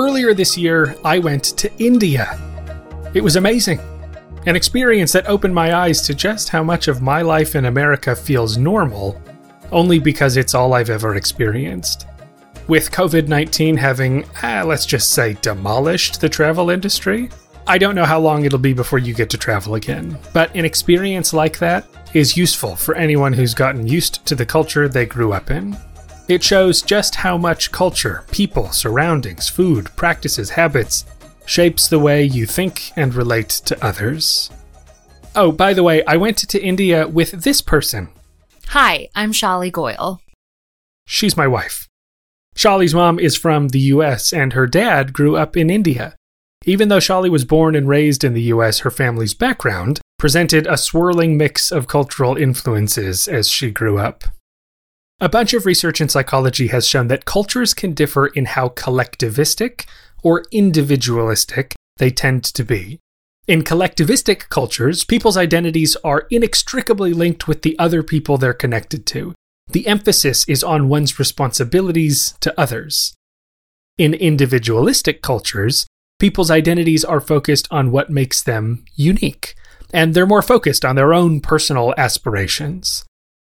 Earlier this year, I went to India. It was amazing. An experience that opened my eyes to just how much of my life in America feels normal, only because it's all I've ever experienced. With COVID 19 having, ah, let's just say, demolished the travel industry, I don't know how long it'll be before you get to travel again. But an experience like that is useful for anyone who's gotten used to the culture they grew up in. It shows just how much culture, people, surroundings, food, practices, habits shapes the way you think and relate to others. Oh, by the way, I went to India with this person. Hi, I'm Shali Goyle. She's my wife. Shali's mom is from the US and her dad grew up in India. Even though Shali was born and raised in the US, her family's background presented a swirling mix of cultural influences as she grew up. A bunch of research in psychology has shown that cultures can differ in how collectivistic or individualistic they tend to be. In collectivistic cultures, people's identities are inextricably linked with the other people they're connected to. The emphasis is on one's responsibilities to others. In individualistic cultures, people's identities are focused on what makes them unique, and they're more focused on their own personal aspirations.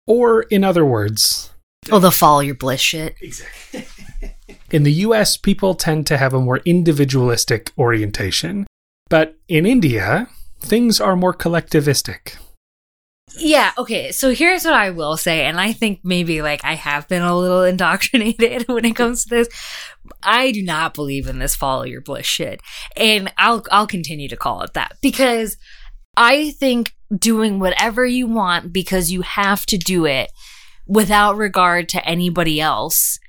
Or, in other words, oh, the follow your bliss shit. Exactly. in the US, people tend to have a more individualistic orientation, but in India, things are more collectivistic. Yeah, okay. So here's what I will say, and I think maybe like I have been a little indoctrinated when it comes to this. I do not believe in this follow your bliss shit. And I'll I'll continue to call it that because I think doing whatever you want because you have to do it without regard to anybody else,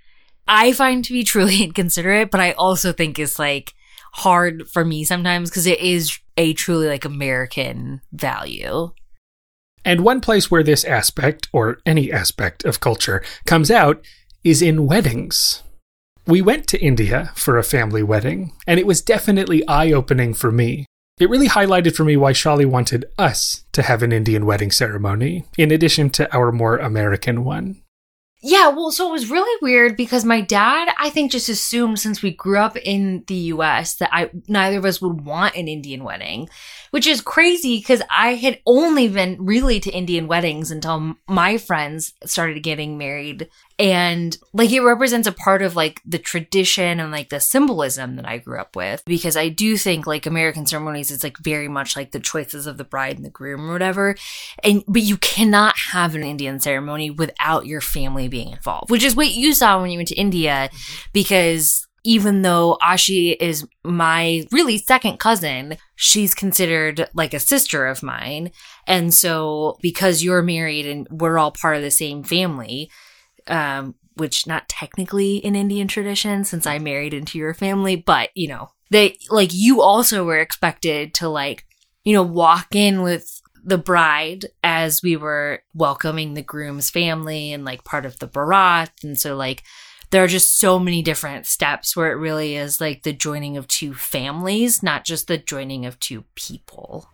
I find to be truly inconsiderate, but I also think is like hard for me sometimes because it is a truly like American value. And one place where this aspect, or any aspect of culture, comes out is in weddings. We went to India for a family wedding, and it was definitely eye opening for me. It really highlighted for me why Shali wanted us to have an Indian wedding ceremony, in addition to our more American one. Yeah, well, so it was really weird because my dad, I think, just assumed since we grew up in the US that I neither of us would want an Indian wedding, which is crazy because I had only been really to Indian weddings until my friends started getting married and like it represents a part of like the tradition and like the symbolism that I grew up with because I do think like American ceremonies is like very much like the choices of the bride and the groom or whatever. And but you cannot have an Indian ceremony without your family being involved, which is what you saw when you went to India because even though Ashi is my really second cousin, she's considered like a sister of mine. And so because you're married and we're all part of the same family, um, which not technically in Indian tradition since I married into your family, but you know, they like you also were expected to like, you know, walk in with the bride as we were welcoming the groom's family and like part of the barat. And so like there are just so many different steps where it really is like the joining of two families, not just the joining of two people.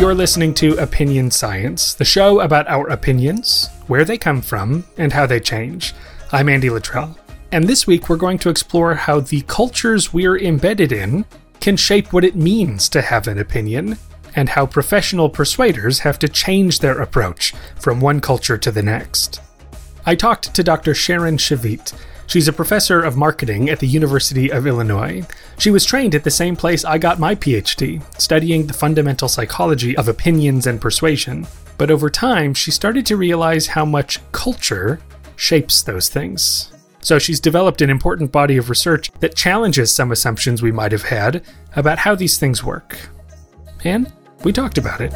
You're listening to Opinion Science, the show about our opinions, where they come from, and how they change. I'm Andy Luttrell, and this week we're going to explore how the cultures we're embedded in can shape what it means to have an opinion, and how professional persuaders have to change their approach from one culture to the next. I talked to Dr. Sharon Shavitt, She's a professor of marketing at the University of Illinois. She was trained at the same place I got my PhD, studying the fundamental psychology of opinions and persuasion. But over time, she started to realize how much culture shapes those things. So she's developed an important body of research that challenges some assumptions we might have had about how these things work. And we talked about it.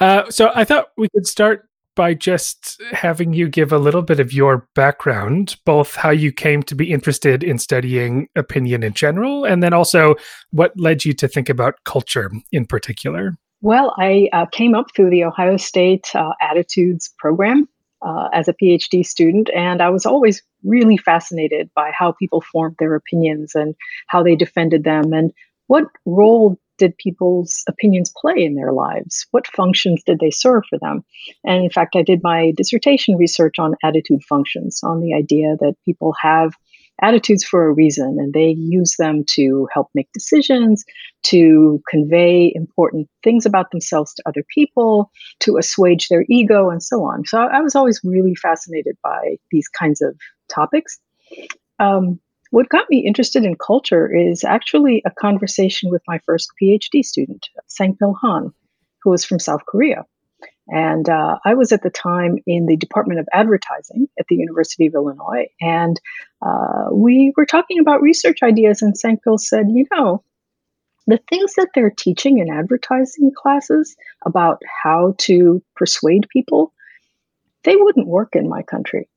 Uh, so I thought we could start by just having you give a little bit of your background, both how you came to be interested in studying opinion in general, and then also what led you to think about culture in particular. Well, I uh, came up through the Ohio State uh, Attitudes program uh, as a PhD student, and I was always really fascinated by how people formed their opinions and how they defended them and what role did people's opinions play in their lives? What functions did they serve for them? And in fact, I did my dissertation research on attitude functions, on the idea that people have attitudes for a reason and they use them to help make decisions, to convey important things about themselves to other people, to assuage their ego, and so on. So I was always really fascinated by these kinds of topics. Um, what got me interested in culture is actually a conversation with my first PhD student, Sang-Pil Han, who was from South Korea. And uh, I was at the time in the Department of Advertising at the University of Illinois. And uh, we were talking about research ideas, and Sang-Pil said, You know, the things that they're teaching in advertising classes about how to persuade people, they wouldn't work in my country.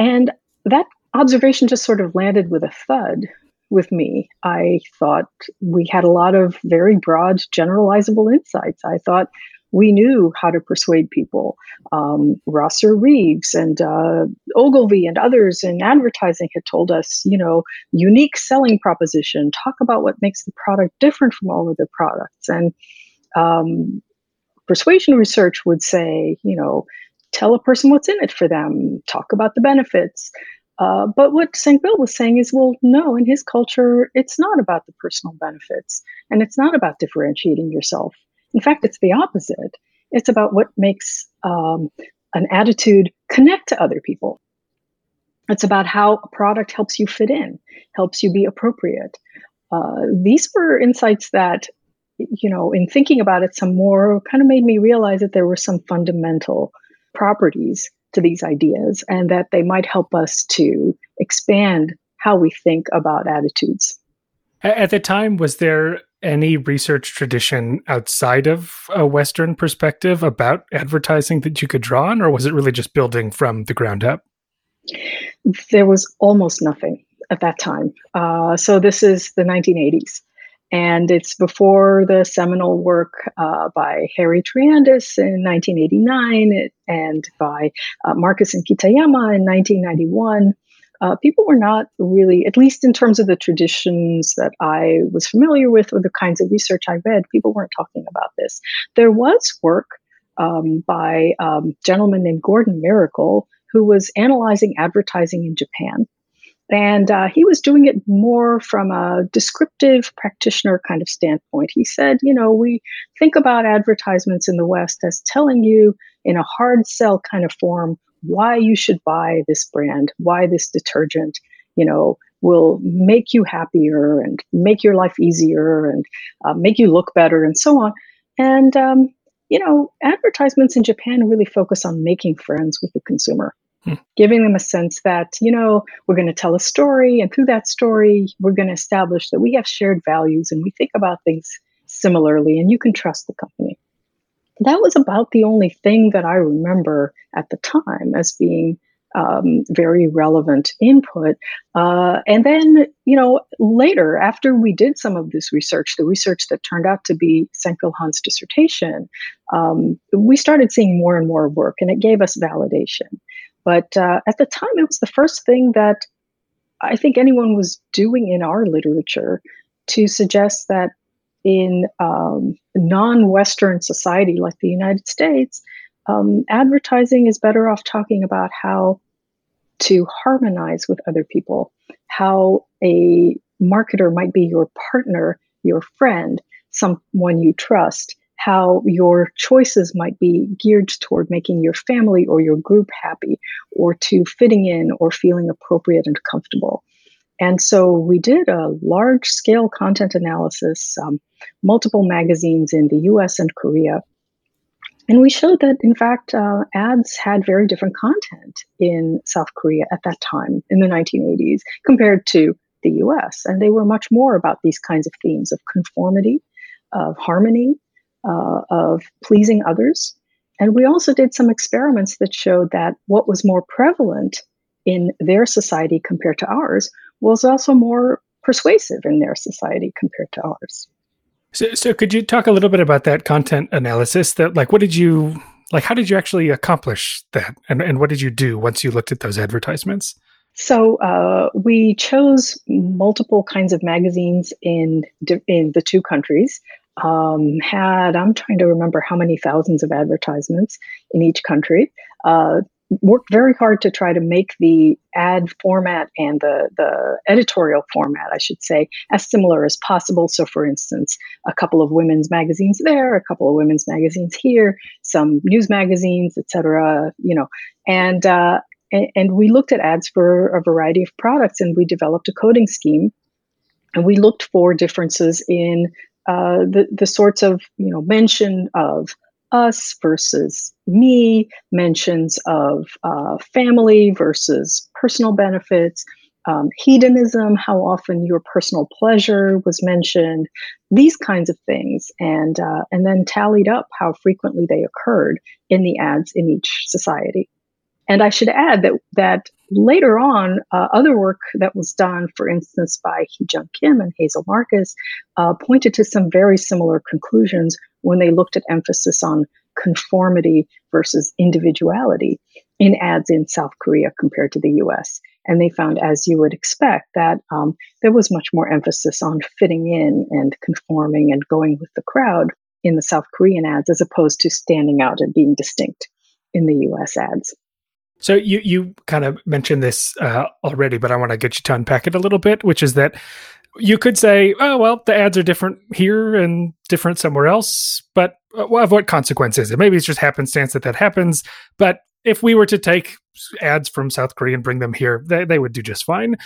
And that observation just sort of landed with a thud with me. I thought we had a lot of very broad, generalizable insights. I thought we knew how to persuade people. Um, Rosser Reeves and uh, Ogilvy and others in advertising had told us, you know, unique selling proposition. Talk about what makes the product different from all other products. And um, persuasion research would say, you know, tell a person what's in it for them. Talk about the benefits. Uh, but what Sang-Pil was saying is, well, no, in his culture, it's not about the personal benefits and it's not about differentiating yourself. In fact, it's the opposite. It's about what makes um, an attitude connect to other people. It's about how a product helps you fit in, helps you be appropriate. Uh, these were insights that, you know, in thinking about it some more, kind of made me realize that there were some fundamental properties to these ideas and that they might help us to expand how we think about attitudes. At the time, was there any research tradition outside of a Western perspective about advertising that you could draw on, or was it really just building from the ground up? There was almost nothing at that time. Uh, so this is the 1980s. And it's before the seminal work uh, by Harry Triandis in 1989 and by uh, Markus and Kitayama in 1991. Uh, people were not really, at least in terms of the traditions that I was familiar with or the kinds of research I read, people weren't talking about this. There was work um, by um, a gentleman named Gordon Miracle who was analyzing advertising in Japan. And uh, he was doing it more from a descriptive practitioner kind of standpoint. He said, you know, we think about advertisements in the West as telling you in a hard sell kind of form why you should buy this brand, why this detergent, you know, will make you happier and make your life easier and uh, make you look better and so on. And, um, you know, advertisements in Japan really focus on making friends with the consumer. Giving them a sense that, you know, we're going to tell a story, and through that story, we're going to establish that we have shared values and we think about things similarly, and you can trust the company. That was about the only thing that I remember at the time as being um, very relevant input. Uh, and then, you know, later, after we did some of this research, the research that turned out to be Sang-Pil Han's dissertation, um, we started seeing more and more work, and it gave us validation. But uh, at the time, it was the first thing that I think anyone was doing in our literature to suggest that in um, non-Western society like the United States, um, advertising is better off talking about how to harmonize with other people, how a marketer might be your partner, your friend, someone you trust, how your choices might be geared toward making your family or your group happy, or to fitting in or feeling appropriate and comfortable. And so we did a large scale content analysis, um, multiple magazines in the US and Korea. And we showed that, in fact, uh, ads had very different content in South Korea at that time in the 1980s compared to the US. And they were much more about these kinds of themes of conformity, of harmony, uh, of pleasing others. And we also did some experiments that showed that what was more prevalent in their society compared to ours was also more persuasive in their society compared to ours. So, so could you talk a little bit about that content analysis? That like, what did you like? How did you actually accomplish that, and and what did you do once you looked at those advertisements? So uh, we chose multiple kinds of magazines in in the two countries. Um, had, I'm trying to remember how many thousands of advertisements in each country. Uh, worked very hard to try to make the ad format and the, the editorial format, I should say, as similar as possible. So, for instance, a couple of women's magazines there, a couple of women's magazines here, some news magazines, etc. You know, and uh, and, and we looked at ads for a variety of products, and we developed a coding scheme, and we looked for differences in uh, the the sorts of you know mention of us versus me, mentions of uh, family versus personal benefits, um, hedonism, how often your personal pleasure was mentioned, these kinds of things, and uh, and then tallied up how frequently they occurred in the ads in each society. And I should add that that later on, uh, other work that was done, for instance, by Hee Jung Kim and Hazel Markus, uh, pointed to some very similar conclusions when they looked at emphasis on conformity versus individuality in ads in South Korea compared to the US. And they found, as you would expect, that um, there was much more emphasis on fitting in and conforming and going with the crowd in the South Korean ads as opposed to standing out and being distinct in the US ads. So you you kind of mentioned this uh, already, but I want to get you to unpack it a little bit, which is that you could say, oh well, the ads are different here and different somewhere else, but uh, of what consequence is it? Maybe it's just happenstance that that happens. But if we were to take ads from South Korea and bring them here, they, they would do just fine.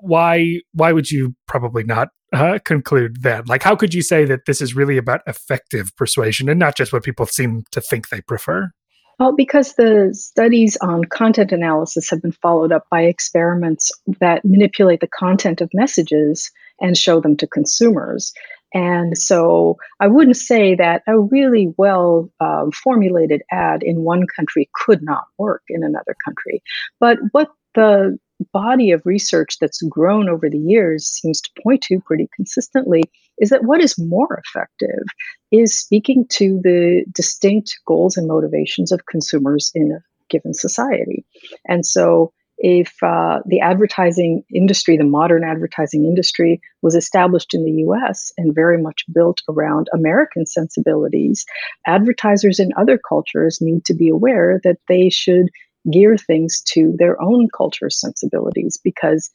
Why why would you probably not uh, conclude that? Like, how could you say that this is really about effective persuasion and not just what people seem to think they prefer? Well, because the studies on content analysis have been followed up by experiments that manipulate the content of messages and show them to consumers. And so I wouldn't say that a really well um, formulated ad in one country could not work in another country. But what the body of research that's grown over the years seems to point to pretty consistently is that what is more effective is speaking to the distinct goals and motivations of consumers in a given society. And so if uh, the advertising industry, the modern advertising industry, was established in the US and very much built around American sensibilities, advertisers in other cultures need to be aware that they should gear things to their own culture sensibilities because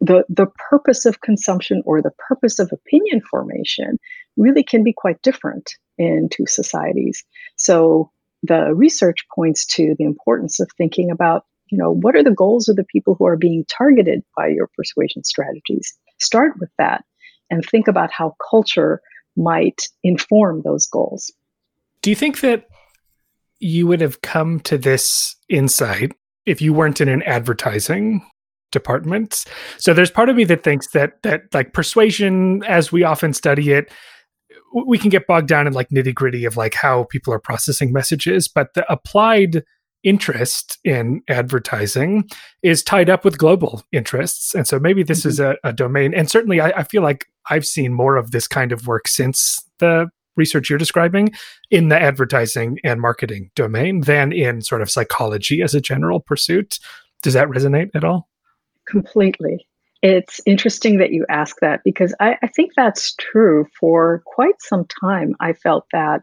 the the purpose of consumption or the purpose of opinion formation really can be quite different in two societies. So the research points to the importance of thinking about, you know, what are the goals of the people who are being targeted by your persuasion strategies? Start with that and think about how culture might inform those goals. Do you think that you would have come to this insight if you weren't in an advertising department. So there's part of me that thinks that that like persuasion, as we often study it, we can get bogged down in like nitty gritty of like how people are processing messages, but the applied interest in advertising is tied up with global interests. And so maybe this mm-hmm. is a, a, domain. And certainly I, I feel like I've seen more of this kind of work since the research you're describing in the advertising and marketing domain than in sort of psychology as a general pursuit. Does that resonate at all? Completely. It's interesting that you ask that because I, I, think that's true. For quite some time, I felt that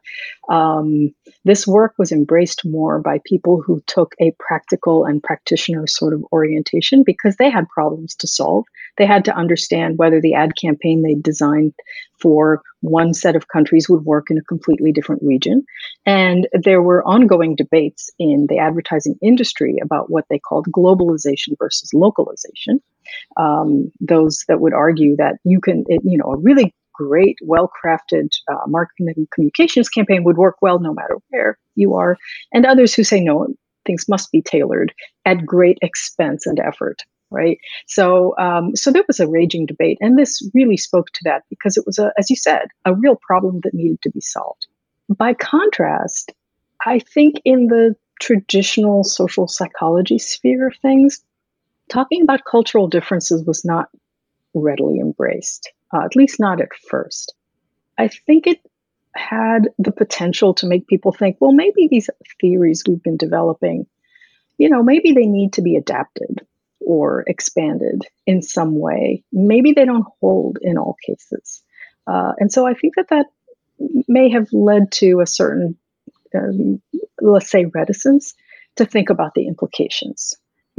um, this work was embraced more by people who took a practical and practitioner sort of orientation because they had problems to solve. They had to understand whether the ad campaign they designed for one set of countries would work in a completely different region. And there were ongoing debates in the advertising industry about what they called globalization versus localization. Um, those that would argue that you can, it, you know, a really great, well crafted uh, marketing communications campaign would work well no matter where you are. And others who say, no, things must be tailored at great expense and effort right? So, um, so there was a raging debate, and this really spoke to that because it was a, as you said, a real problem that needed to be solved. By contrast, I think in the traditional social psychology sphere of things, talking about cultural differences was not readily embraced, uh, at least not at first. I think it had the potential to make people think, well, maybe these theories we've been developing, you know, maybe they need to be adapted or expanded in some way. Maybe they don't hold in all cases. Uh, and so I think that that may have led to a certain, um, let's say, reticence to think about the implications.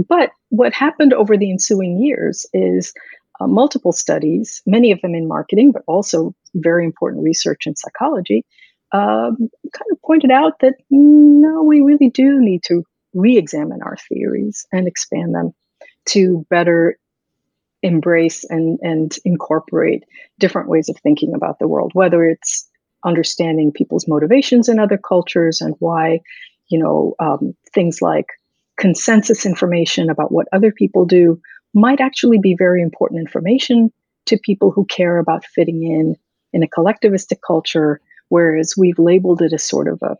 But what happened over the ensuing years is uh, multiple studies, many of them in marketing, but also very important research in psychology, um, kind of pointed out that no, we really do need to re examine our theories and expand them to better embrace and, and incorporate different ways of thinking about the world, whether it's understanding people's motivations in other cultures and why, you know, um, things like consensus information about what other people do might actually be very important information to people who care about fitting in in a collectivistic culture, whereas we've labeled it as sort of a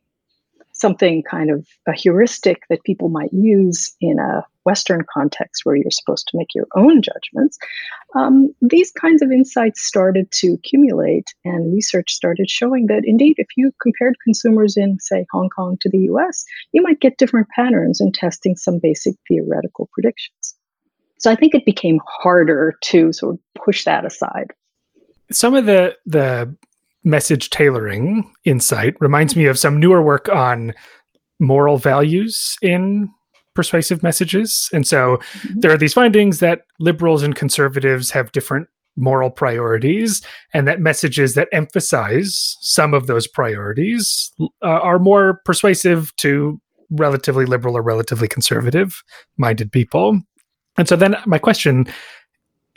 something kind of a heuristic that people might use in a Western context where you're supposed to make your own judgments, um, these kinds of insights started to accumulate, and research started showing that indeed, if you compared consumers in, say, Hong Kong to the US, you might get different patterns in testing some basic theoretical predictions. So I think it became harder to sort of push that aside. Some of the the message tailoring insight reminds me of some newer work on moral values in persuasive messages. And so mm-hmm. there are these findings that liberals and conservatives have different moral priorities, and that messages that emphasize some of those priorities uh, are more persuasive to relatively liberal or relatively conservative minded people. And so then my question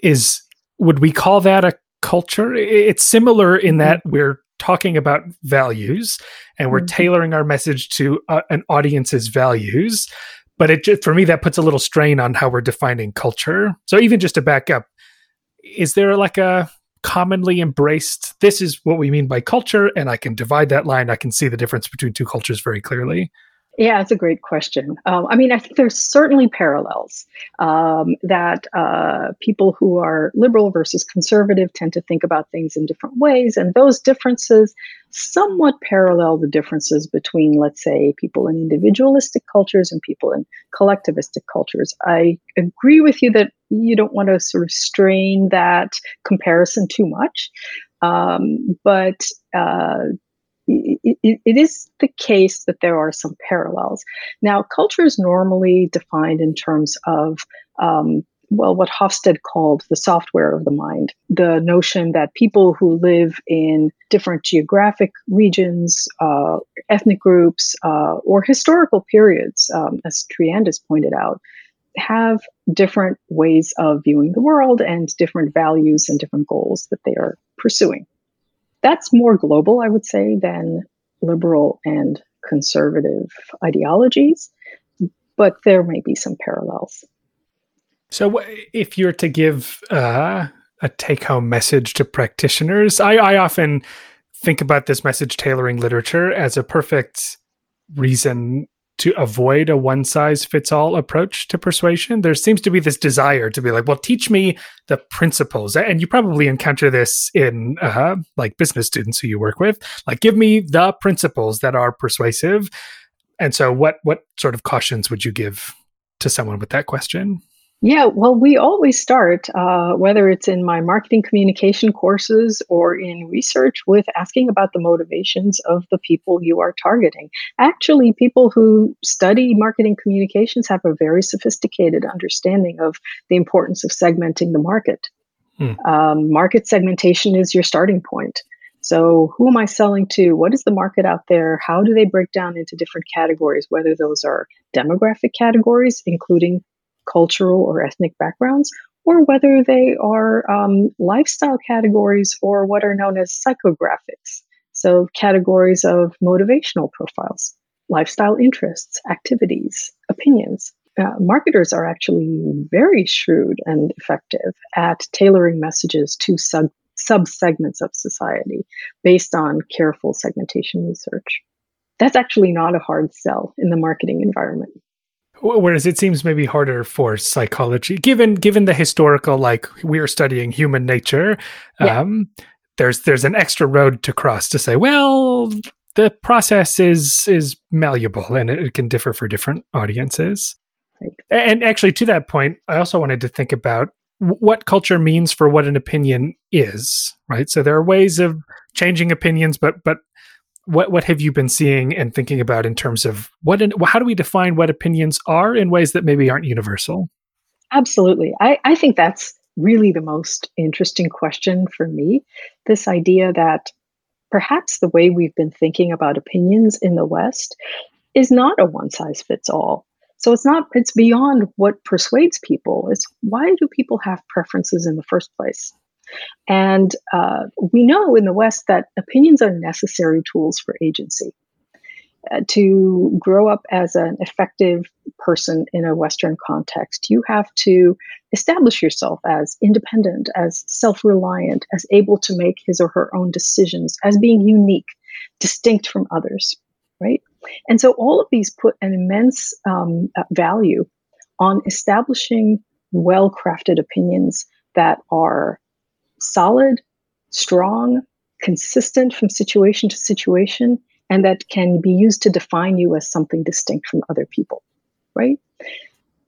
is would we call that a culture? It's similar in that mm-hmm. we're talking about values and we're mm-hmm. tailoring our message to uh, an audience's values but it just, for me that puts a little strain on how we're defining culture so even just to back up is there like a commonly embraced this is what we mean by culture and i can divide that line i can see the difference between two cultures very clearly yeah, it's a great question. Um, I mean, I think there's certainly parallels um, that uh, people who are liberal versus conservative tend to think about things in different ways, and those differences somewhat parallel the differences between, let's say, people in individualistic cultures and people in collectivistic cultures. I agree with you that you don't want to sort of strain that comparison too much. Um, but uh, it, it is the case that there are some parallels. Now, culture is normally defined in terms of, um, well, what Hofstede called the software of the mind, the notion that people who live in different geographic regions, uh, ethnic groups, uh, or historical periods, um, as Triandis pointed out, have different ways of viewing the world and different values and different goals that they are pursuing that's more global, I would say, than liberal and conservative ideologies, but there may be some parallels. So, if you're to give uh, a take home message to practitioners, I, I often think about this message tailoring literature as a perfect reason to avoid a one size fits all approach to persuasion. There seems to be this desire to be like, well, teach me the principles. And you probably encounter this in uh, like business students who you work with. Like, give me the principles that are persuasive. And so, what what sort of cautions would you give to someone with that question? Yeah, well, we always start, uh, whether it's in my marketing communication courses or in research, with asking about the motivations of the people you are targeting. Actually, people who study marketing communications have a very sophisticated understanding of the importance of segmenting the market. Hmm. Um, market segmentation is your starting point. So, who am I selling to? What is the market out there? How do they break down into different categories, whether those are demographic categories, including cultural or ethnic backgrounds, or whether they are um, lifestyle categories or what are known as psychographics. So, categories of motivational profiles, lifestyle interests, activities, opinions. Uh, marketers are actually very shrewd and effective at tailoring messages to sub subsegments of society based on careful segmentation research. That's actually not a hard sell in the marketing environment. Whereas it seems maybe harder for psychology, given given the historical, like we are studying human nature. Yeah. Um, there's there's an extra road to cross to say, well, the process is is malleable and it, can differ for different audiences. Right. And actually, to that point, I also wanted to think about what culture means for what an opinion is, right? So there are ways of changing opinions, but but what what have you been seeing and thinking about in terms of what in, how do we define what opinions are in ways that maybe aren't universal? Absolutely, I, I think that's really the most interesting question for me. This idea that perhaps the way we've been thinking about opinions in the West is not a one size fits all. So it's not, it's beyond what persuades people. It's why do people have preferences in the first place? And uh, we know in the West that opinions are necessary tools for agency. Uh, to grow up as an effective person in a Western context, you have to establish yourself as independent, as self reliant, as able to make his or her own decisions, as being unique, distinct from others, right? And so all of these put an immense um, uh, value on establishing well crafted opinions that are solid, strong, consistent from situation to situation, and that can be used to define you as something distinct from other people, right?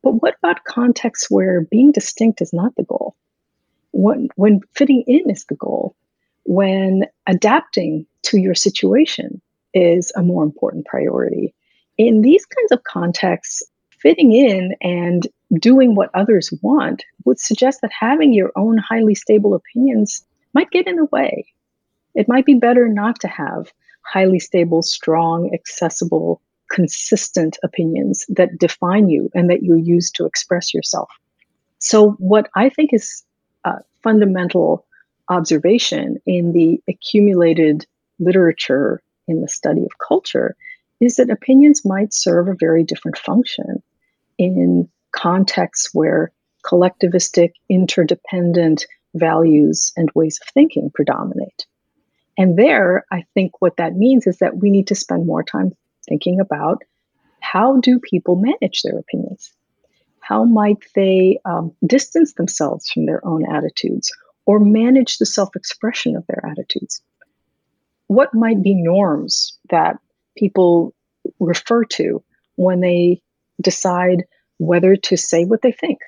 But what about contexts where being distinct is not the goal? When, when fitting in is the goal, when adapting to your situation is a more important priority. In these kinds of contexts, fitting in and doing what others want would suggest that having your own highly stable opinions might get in the way. It might be better not to have highly stable, strong, accessible, consistent opinions that define you and that you use to express yourself. So, what I think is a fundamental observation in the accumulated literature in the study of culture is that opinions might serve a very different function in contexts where collectivistic, interdependent values and ways of thinking predominate. And there, I think what that means is that we need to spend more time thinking about how do people manage their opinions? How might they um, distance themselves from their own attitudes or manage the self expression of their attitudes? what might be norms that people refer to when they decide whether to say what they think,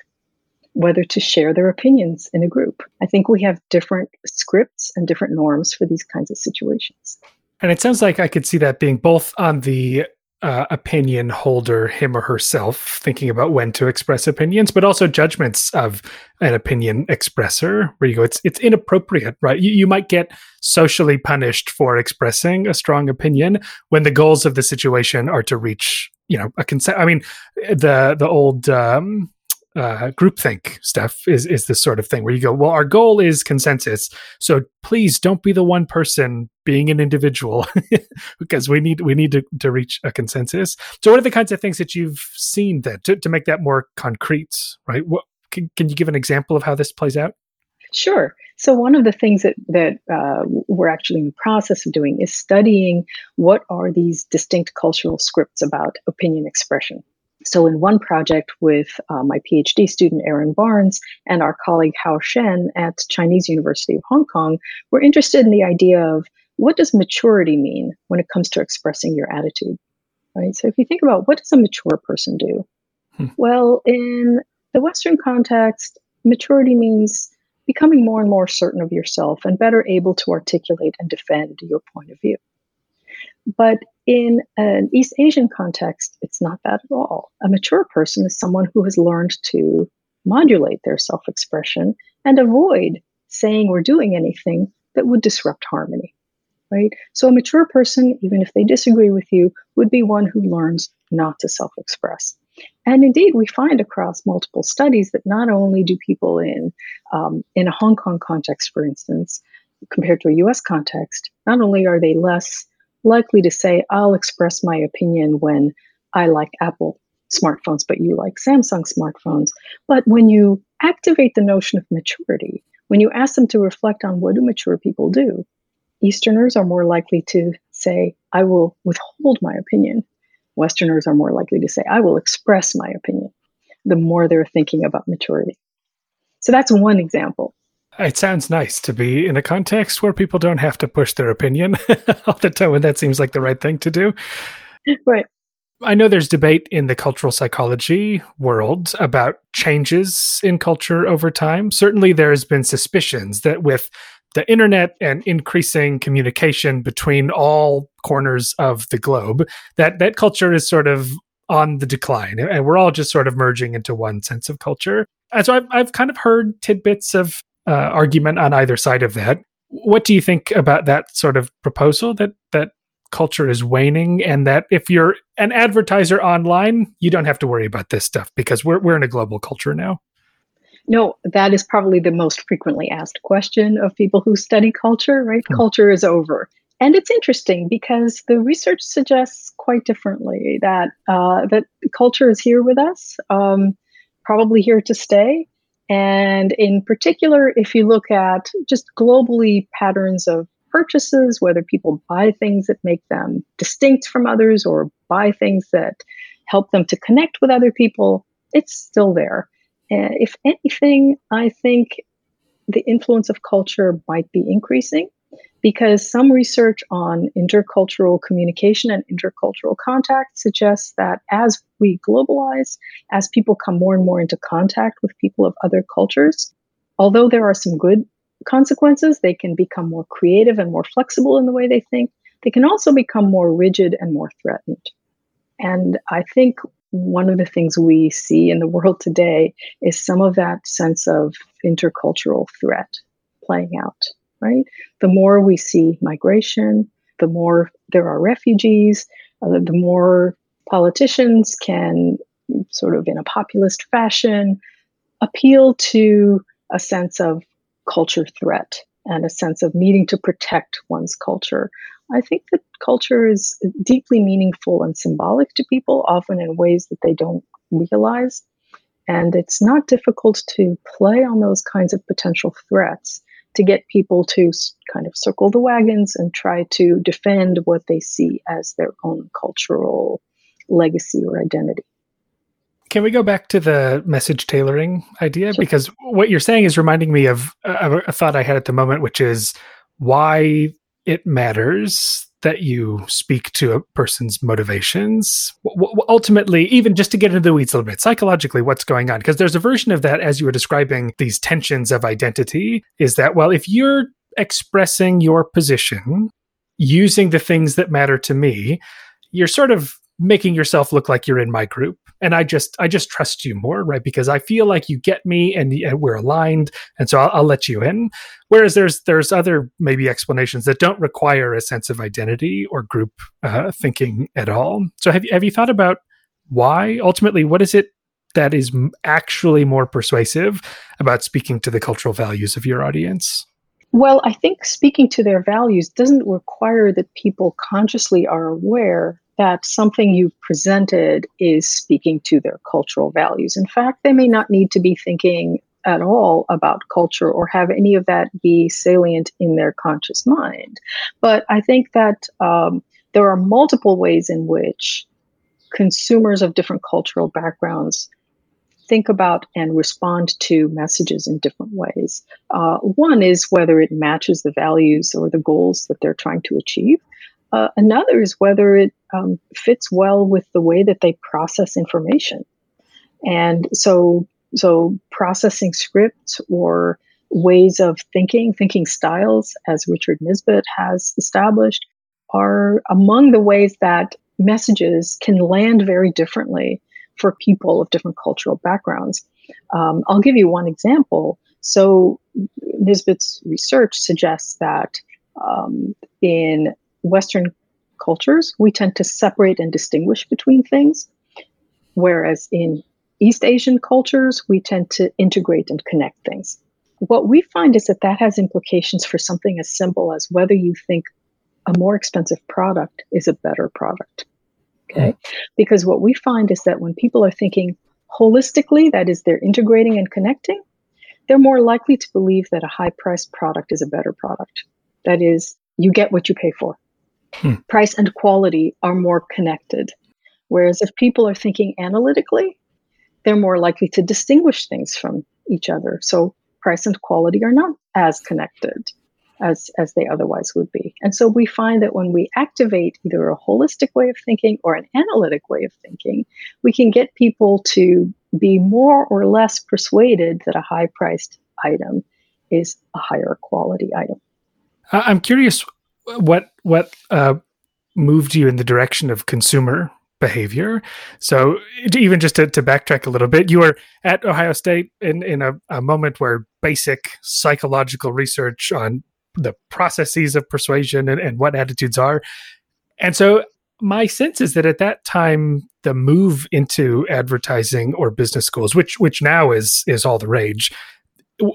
whether to share their opinions in a group. I think we have different scripts and different norms for these kinds of situations. And it sounds like I could see that being both on the uh, opinion holder, him or herself, thinking about when to express opinions, but also judgments of an opinion expresser, where you go, it's it's inappropriate, right? You, you might get socially punished for expressing a strong opinion when the goals of the situation are to reach, you know, a consent. I mean, the the old um, uh, groupthink stuff is is this sort of thing where you go, well, our goal is consensus, so please don't be the one person being an individual because we need we need to, to reach a consensus. So, what are the kinds of things that you've seen that to, to make that more concrete? Right? What can, can you give an example of how this plays out? Sure. So one of the things that that uh, we're actually in the process of doing is studying what are these distinct cultural scripts about opinion expression. So, in one project with uh, my PhD student Aaron Barnes and our colleague Hao Shen at Chinese University of Hong Kong, we're interested in the idea of what does maturity mean when it comes to expressing your attitude, right? So, if you think about what does a mature person do? Hmm. Well, in the Western context, maturity means becoming more and more certain of yourself and better able to articulate and defend your point of view. But in an East Asian context, it's not that at all. A mature person is someone who has learned to modulate their self expression and avoid saying or doing anything that would disrupt harmony. Right? So, a mature person, even if they disagree with you, would be one who learns not to self express. And indeed, we find across multiple studies that not only do people in um, in a Hong Kong context, for instance, compared to a U.S. context, not only are they less likely to say, I'll express my opinion when I like Apple smartphones, but you like Samsung smartphones. But when you activate the notion of maturity, when you ask them to reflect on what do mature people do, Easterners are more likely to say, I will withhold my opinion. Westerners are more likely to say, I will express my opinion, the more they're thinking about maturity. So that's one example it sounds nice to be in a context where people don't have to push their opinion all the time when that seems like the right thing to do. Right. I know there's debate in the cultural psychology world about changes in culture over time. Certainly, there's been suspicions that with the internet and increasing communication between all corners of the globe, that that culture is sort of on the decline, and we're all just sort of merging into one sense of culture. And so I've I've kind of heard tidbits of uh, argument on either side of that. What do you think about that sort of proposal that that culture is waning and that if you're an advertiser online, you don't have to worry about this stuff because we're we're in a global culture now? No, that is probably the most frequently asked question of people who study culture, right? Hmm. Culture is over. And it's interesting because the research suggests quite differently that uh, that culture is here with us, um, probably here to stay. And in particular, if you look at just globally patterns of purchases, whether people buy things that make them distinct from others or buy things that help them to connect with other people, it's still there. Uh, if anything, I think the influence of culture might be increasing because some research on intercultural communication and intercultural contact suggests that as we globalize, as people come more and more into contact with people of other cultures, although there are some good consequences, they can become more creative and more flexible in the way they think. They can also become more rigid and more threatened. And I think one of the things we see in the world today is some of that sense of intercultural threat playing out right? The more we see migration, the more there are refugees, uh, the more politicians can, sort of in a populist fashion, appeal to a sense of culture threat and a sense of needing to protect one's culture. I think that culture is deeply meaningful and symbolic to people, often in ways that they don't realize. And it's not difficult to play on those kinds of potential threats to get people to kind of circle the wagons and try to defend what they see as their own cultural legacy or identity. Can we go back to the message tailoring idea? Sure. Because what you're saying is reminding me of a, a thought I had at the moment, which is why it matters that you speak to a person's motivations. W- ultimately, even just to get into the weeds a little bit, psychologically, what's going on? Because there's a version of that, as you were describing these tensions of identity, is that, well, if you're expressing your position using the things that matter to me, you're sort of making yourself look like you're in my group and i just i just trust you more right? Because i feel like you get me and, and we're aligned. And so I'll, I'll, let you in. Whereas there's there's other maybe explanations that don't require a sense of identity or group uh, thinking at all. So have you have you thought about why? Ultimately what is it that is actually more persuasive about speaking to the cultural values of your audience? Well, I think speaking to their values doesn't require that people consciously are aware that something you've presented is speaking to their cultural values. In fact, they may not need to be thinking at all about culture or have any of that be salient in their conscious mind. But I think that um, there are multiple ways in which consumers of different cultural backgrounds think about and respond to messages in different ways. Uh, one is whether it matches the values or the goals that they're trying to achieve. Uh, another is whether it um, fits well with the way that they process information. And so, so processing scripts or ways of thinking, thinking styles, as Richard Nisbett has established, are among the ways that messages can land very differently for people of different cultural backgrounds. Um, I'll give you one example. So, Nisbett's research suggests that um, in Western cultures, we tend to separate and distinguish between things, whereas in East Asian cultures, we tend to integrate and connect things. What we find is that that has implications for something as simple as whether you think a more expensive product is a better product. Okay. Hmm. Because what we find is that when people are thinking holistically, that is, they're integrating and connecting, they're more likely to believe that a high priced product is a better product. That is, you get what you pay for. Hmm. Price and quality are more connected. Whereas if people are thinking analytically, they're more likely to distinguish things from each other. So price and quality are not as connected. as, as they otherwise would be. And so we find that when we activate either a holistic way of thinking or an analytic way of thinking, we can get people to be more or less persuaded that a high priced item is a higher quality item. I'm curious what what uh, moved you in the direction of consumer behavior. So even just to, to, backtrack a little bit, you were at Ohio State in, in a, a, moment where basic psychological research on the processes of persuasion and, and what attitudes are. And so my sense is that at that time, the move into advertising or business schools, which which now is is all the rage,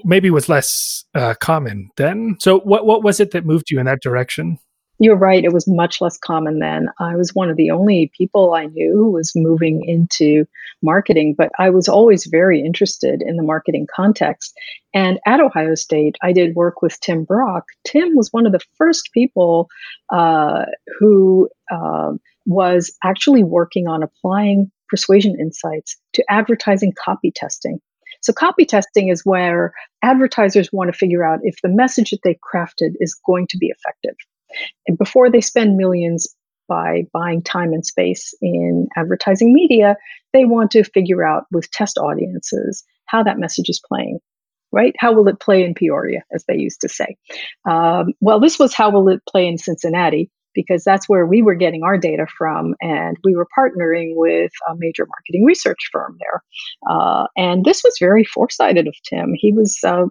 maybe was less uh, common then. So what what was it that moved you in that direction? You're right. It was much less common then. I was one of the only people I knew who was moving into marketing, but I was always very interested in the marketing context. And at Ohio State, I did work with Tim Brock. Tim was one of the first people uh, who uh, was actually working on applying persuasion insights to advertising copy testing. So, copy testing is where advertisers want to figure out if the message that they crafted is going to be effective. And before they spend millions by buying time and space in advertising media, they want to figure out with test audiences how that message is playing. Right? How will it play in Peoria, as they used to say? Um, well, this was how will it play in Cincinnati because that's where we were getting our data from. And we were partnering with a major marketing research firm there. Uh, and this was very foresighted of Tim. He was uh,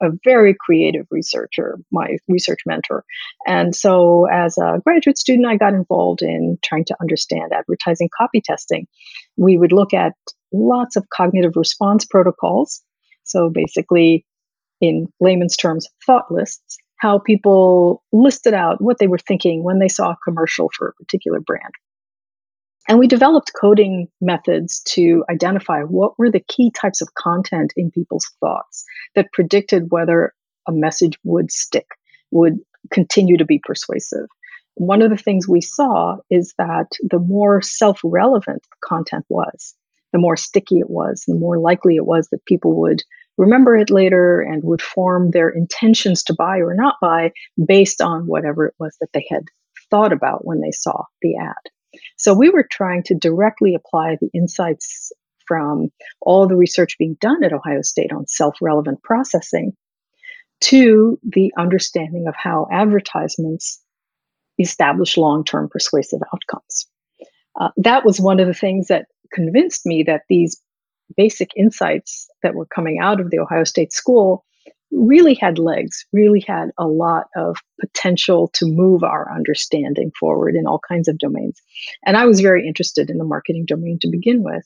a very creative researcher, my research mentor. And so, as a graduate student, I got involved in trying to understand advertising copy testing. We would look at lots of cognitive response protocols. So, basically, in layman's terms, thought lists how people listed out what they were thinking when they saw a commercial for a particular brand. And we developed coding methods to identify what were the key types of content in people's thoughts that predicted whether a message would stick, would continue to be persuasive. One of the things we saw is that the more self relevant content was, the more sticky it was, the more likely it was that people would remember it later and would form their intentions to buy or not buy based on whatever it was that they had thought about when they saw the ad. So we were trying to directly apply the insights from all the research being done at Ohio State on self relevant processing to the understanding of how advertisements establish long term persuasive outcomes. Uh, that was one of the things that convinced me that these basic insights that were coming out of the Ohio State school really had legs, really had a lot of potential to move our understanding forward in all kinds of domains. And I was very interested in the marketing domain to begin with.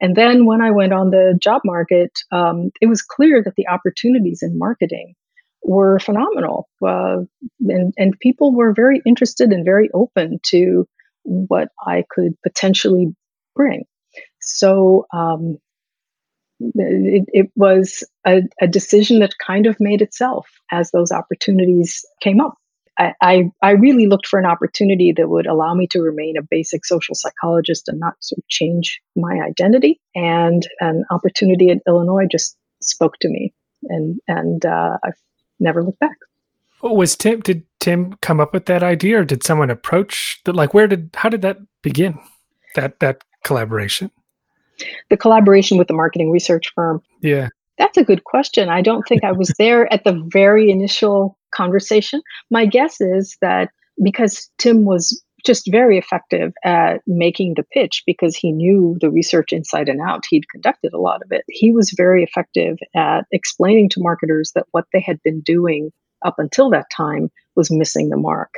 And then when I went on the job market, um, it was clear that the opportunities in marketing were phenomenal. Uh, and, and people were very interested and very open to what I could potentially bring. So um, it, it was a, a, decision that kind of made itself as those opportunities came up. I, I, I, really looked for an opportunity that would allow me to remain a basic social psychologist and not sort of change my identity. And an opportunity at Illinois just spoke to me, and and uh, I've never looked back. Was Tim? Did Tim come up with that idea, or did someone approach that? Like, where did how did that begin? That that collaboration the collaboration with the marketing research firm. Yeah. That's a good question. I don't think I was there at the very initial conversation. My guess is that because Tim was just very effective at making the pitch because he knew the research inside and out. He'd conducted a lot of it. He was very effective at explaining to marketers that what they had been doing up until that time was missing the mark.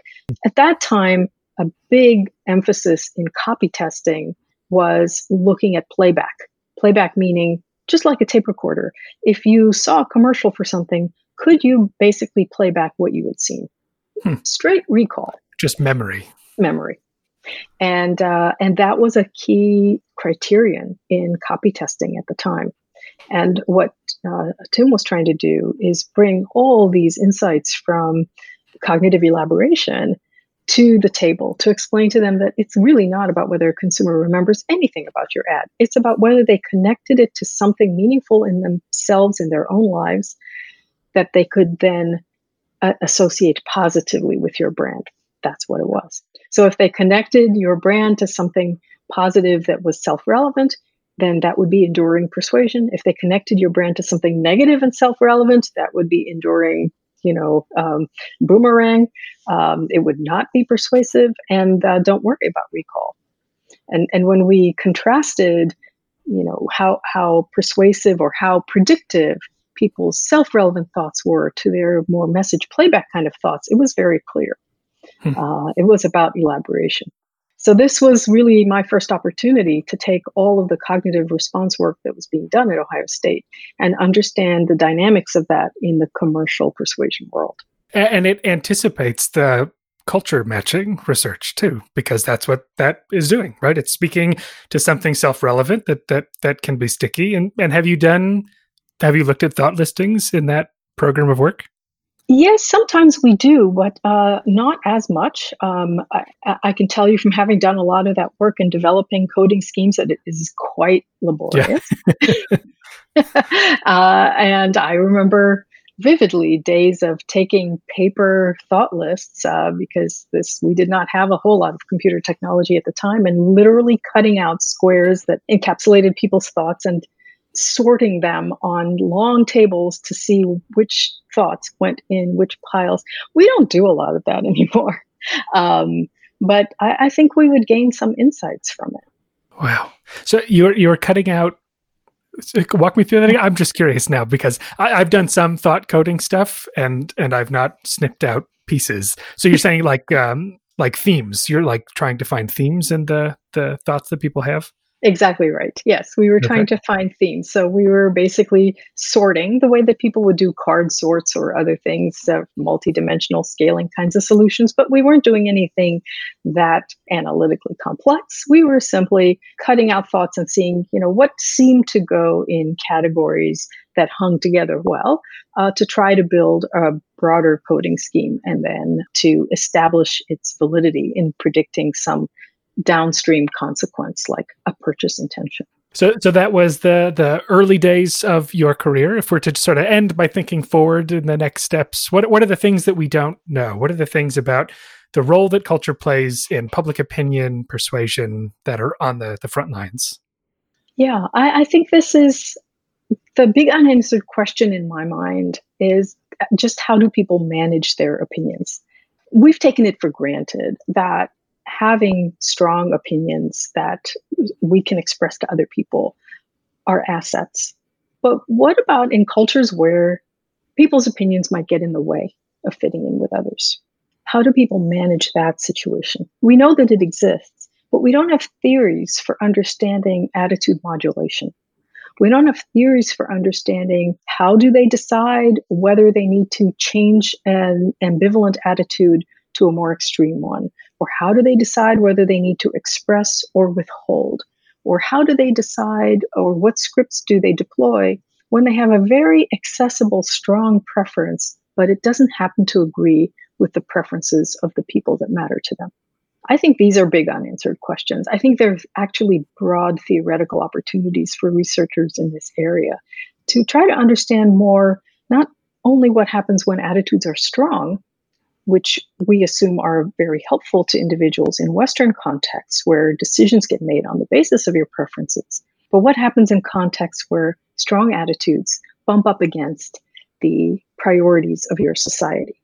At that time, a big emphasis in copy testing was looking at playback. Playback meaning just like a tape recorder. If you saw a commercial for something, could you basically play back what you had seen? Hmm. Straight recall. Just memory. Memory. And uh, and that was a key criterion in copy testing at the time. And what uh, Tim was trying to do is bring all these insights from cognitive elaboration to the table to explain to them that it's really not about whether a consumer remembers anything about your ad. It's about whether they connected it to something meaningful in themselves in their own lives that they could then uh, associate positively with your brand. That's what it was. So if they connected your brand to something positive that was self relevant, then that would be enduring persuasion. If they connected your brand to something negative and self relevant, that would be enduring, you know, um, boomerang. Um, it would not be persuasive. And uh, don't worry about recall. And, and when we contrasted, you know, how, how persuasive or how predictive people's self relevant thoughts were to their more message playback kind of thoughts, it was very clear. Hmm. Uh, it was about elaboration. So this was really my first opportunity to take all of the cognitive response work that was being done at Ohio State and understand the dynamics of that in the commercial persuasion world. And it anticipates the culture matching research too, because that's what that is doing, right? It's speaking to something self-relevant that that that can be sticky. And and have you done have you looked at thought listings in that program of work? Yes, sometimes we do, but uh, not as much. Um, I, I, can tell you from having done a lot of that work and developing coding schemes that it is quite laborious. Yeah. uh, and I remember vividly days of taking paper thought lists uh, because this we did not have a whole lot of computer technology at the time, and literally cutting out squares that encapsulated people's thoughts and sorting them on long tables to see which thoughts went in which piles. We don't do a lot of that anymore. Um, but I, I, think we would gain some insights from it. Wow. So you're you're cutting out walk me through that again. I'm just curious now because I, have done some thought coding stuff and and I've not snipped out pieces. So you're saying like um like themes. You're like trying to find themes in the the thoughts that people have? Exactly right. Yes, we were trying okay. to find themes. So we were basically sorting the way that people would do card sorts or other things, uh, multi-dimensional scaling kinds of solutions, but we weren't doing anything that analytically complex. We were simply cutting out thoughts and seeing, you know, what seemed to go in categories that hung together well uh, to try to build a broader coding scheme and then to establish its validity in predicting some downstream consequence like a purchase intention. So, so that was the the early days of your career. If we're to sort of end by thinking forward in the next steps, what what are the things that we don't know? What are the things about the role that culture plays in public opinion persuasion that are on the the front lines? Yeah, I, I think this is the big unanswered question in my mind is just how do people manage their opinions? We've taken it for granted that having strong opinions that we can express to other people are assets. But what about in cultures where people's opinions might get in the way of fitting in with others? How do people manage that situation? We know that it exists, but we don't have theories for understanding attitude modulation. We don't have theories for understanding how do they decide whether they need to change an ambivalent attitude to a more extreme one? Or how do they decide whether they need to express or withhold? Or how do they decide, or what scripts do they deploy when they have a very accessible, strong preference, but it doesn't happen to agree with the preferences of the people that matter to them? I think these are big unanswered questions. I think there's actually broad theoretical opportunities for researchers in this area to try to understand more not only what happens when attitudes are strong, which we assume are very helpful to individuals in Western contexts where decisions get made on the basis of your preferences. But what happens in contexts where strong attitudes bump up against the priorities of your society?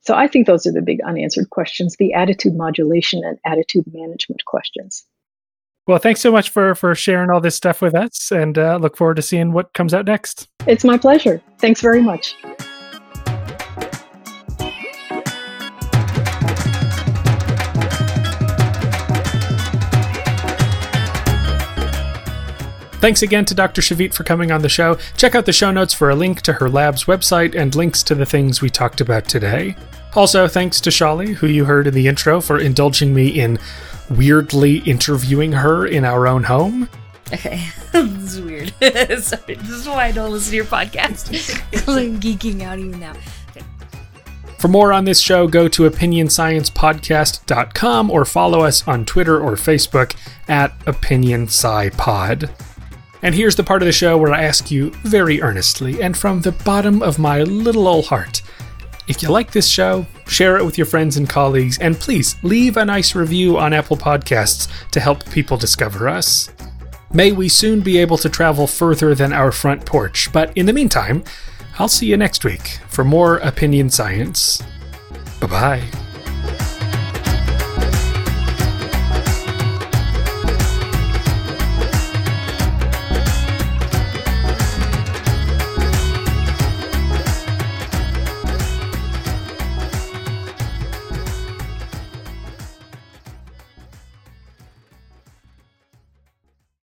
So I think those are the big unanswered questions the attitude modulation and attitude management questions. Well, thanks so much for for sharing all this stuff with us, and uh, look forward to seeing what comes out next. It's my pleasure. Thanks very much. Thanks again to Dr. Shavitt for coming on the show. Check out the show notes for a link to her lab's website and links to the things we talked about today. Also, thanks to Shali, who you heard in the intro, for indulging me in weirdly interviewing her in our own home. Okay, this is weird. Sorry, this is why I don't listen to your podcast. I'm geeking out even now. For more on this show, go to opinionsciencepodcast.com or follow us on Twitter or Facebook at OpinionSciPod. And here's the part of the show where I ask you very earnestly and from the bottom of my little old heart If you like this show, share it with your friends and colleagues, and please leave a nice review on Apple Podcasts to help people discover us. May we soon be able to travel further than our front porch, but in the meantime, I'll see you next week for more Opinion Science. Bye bye.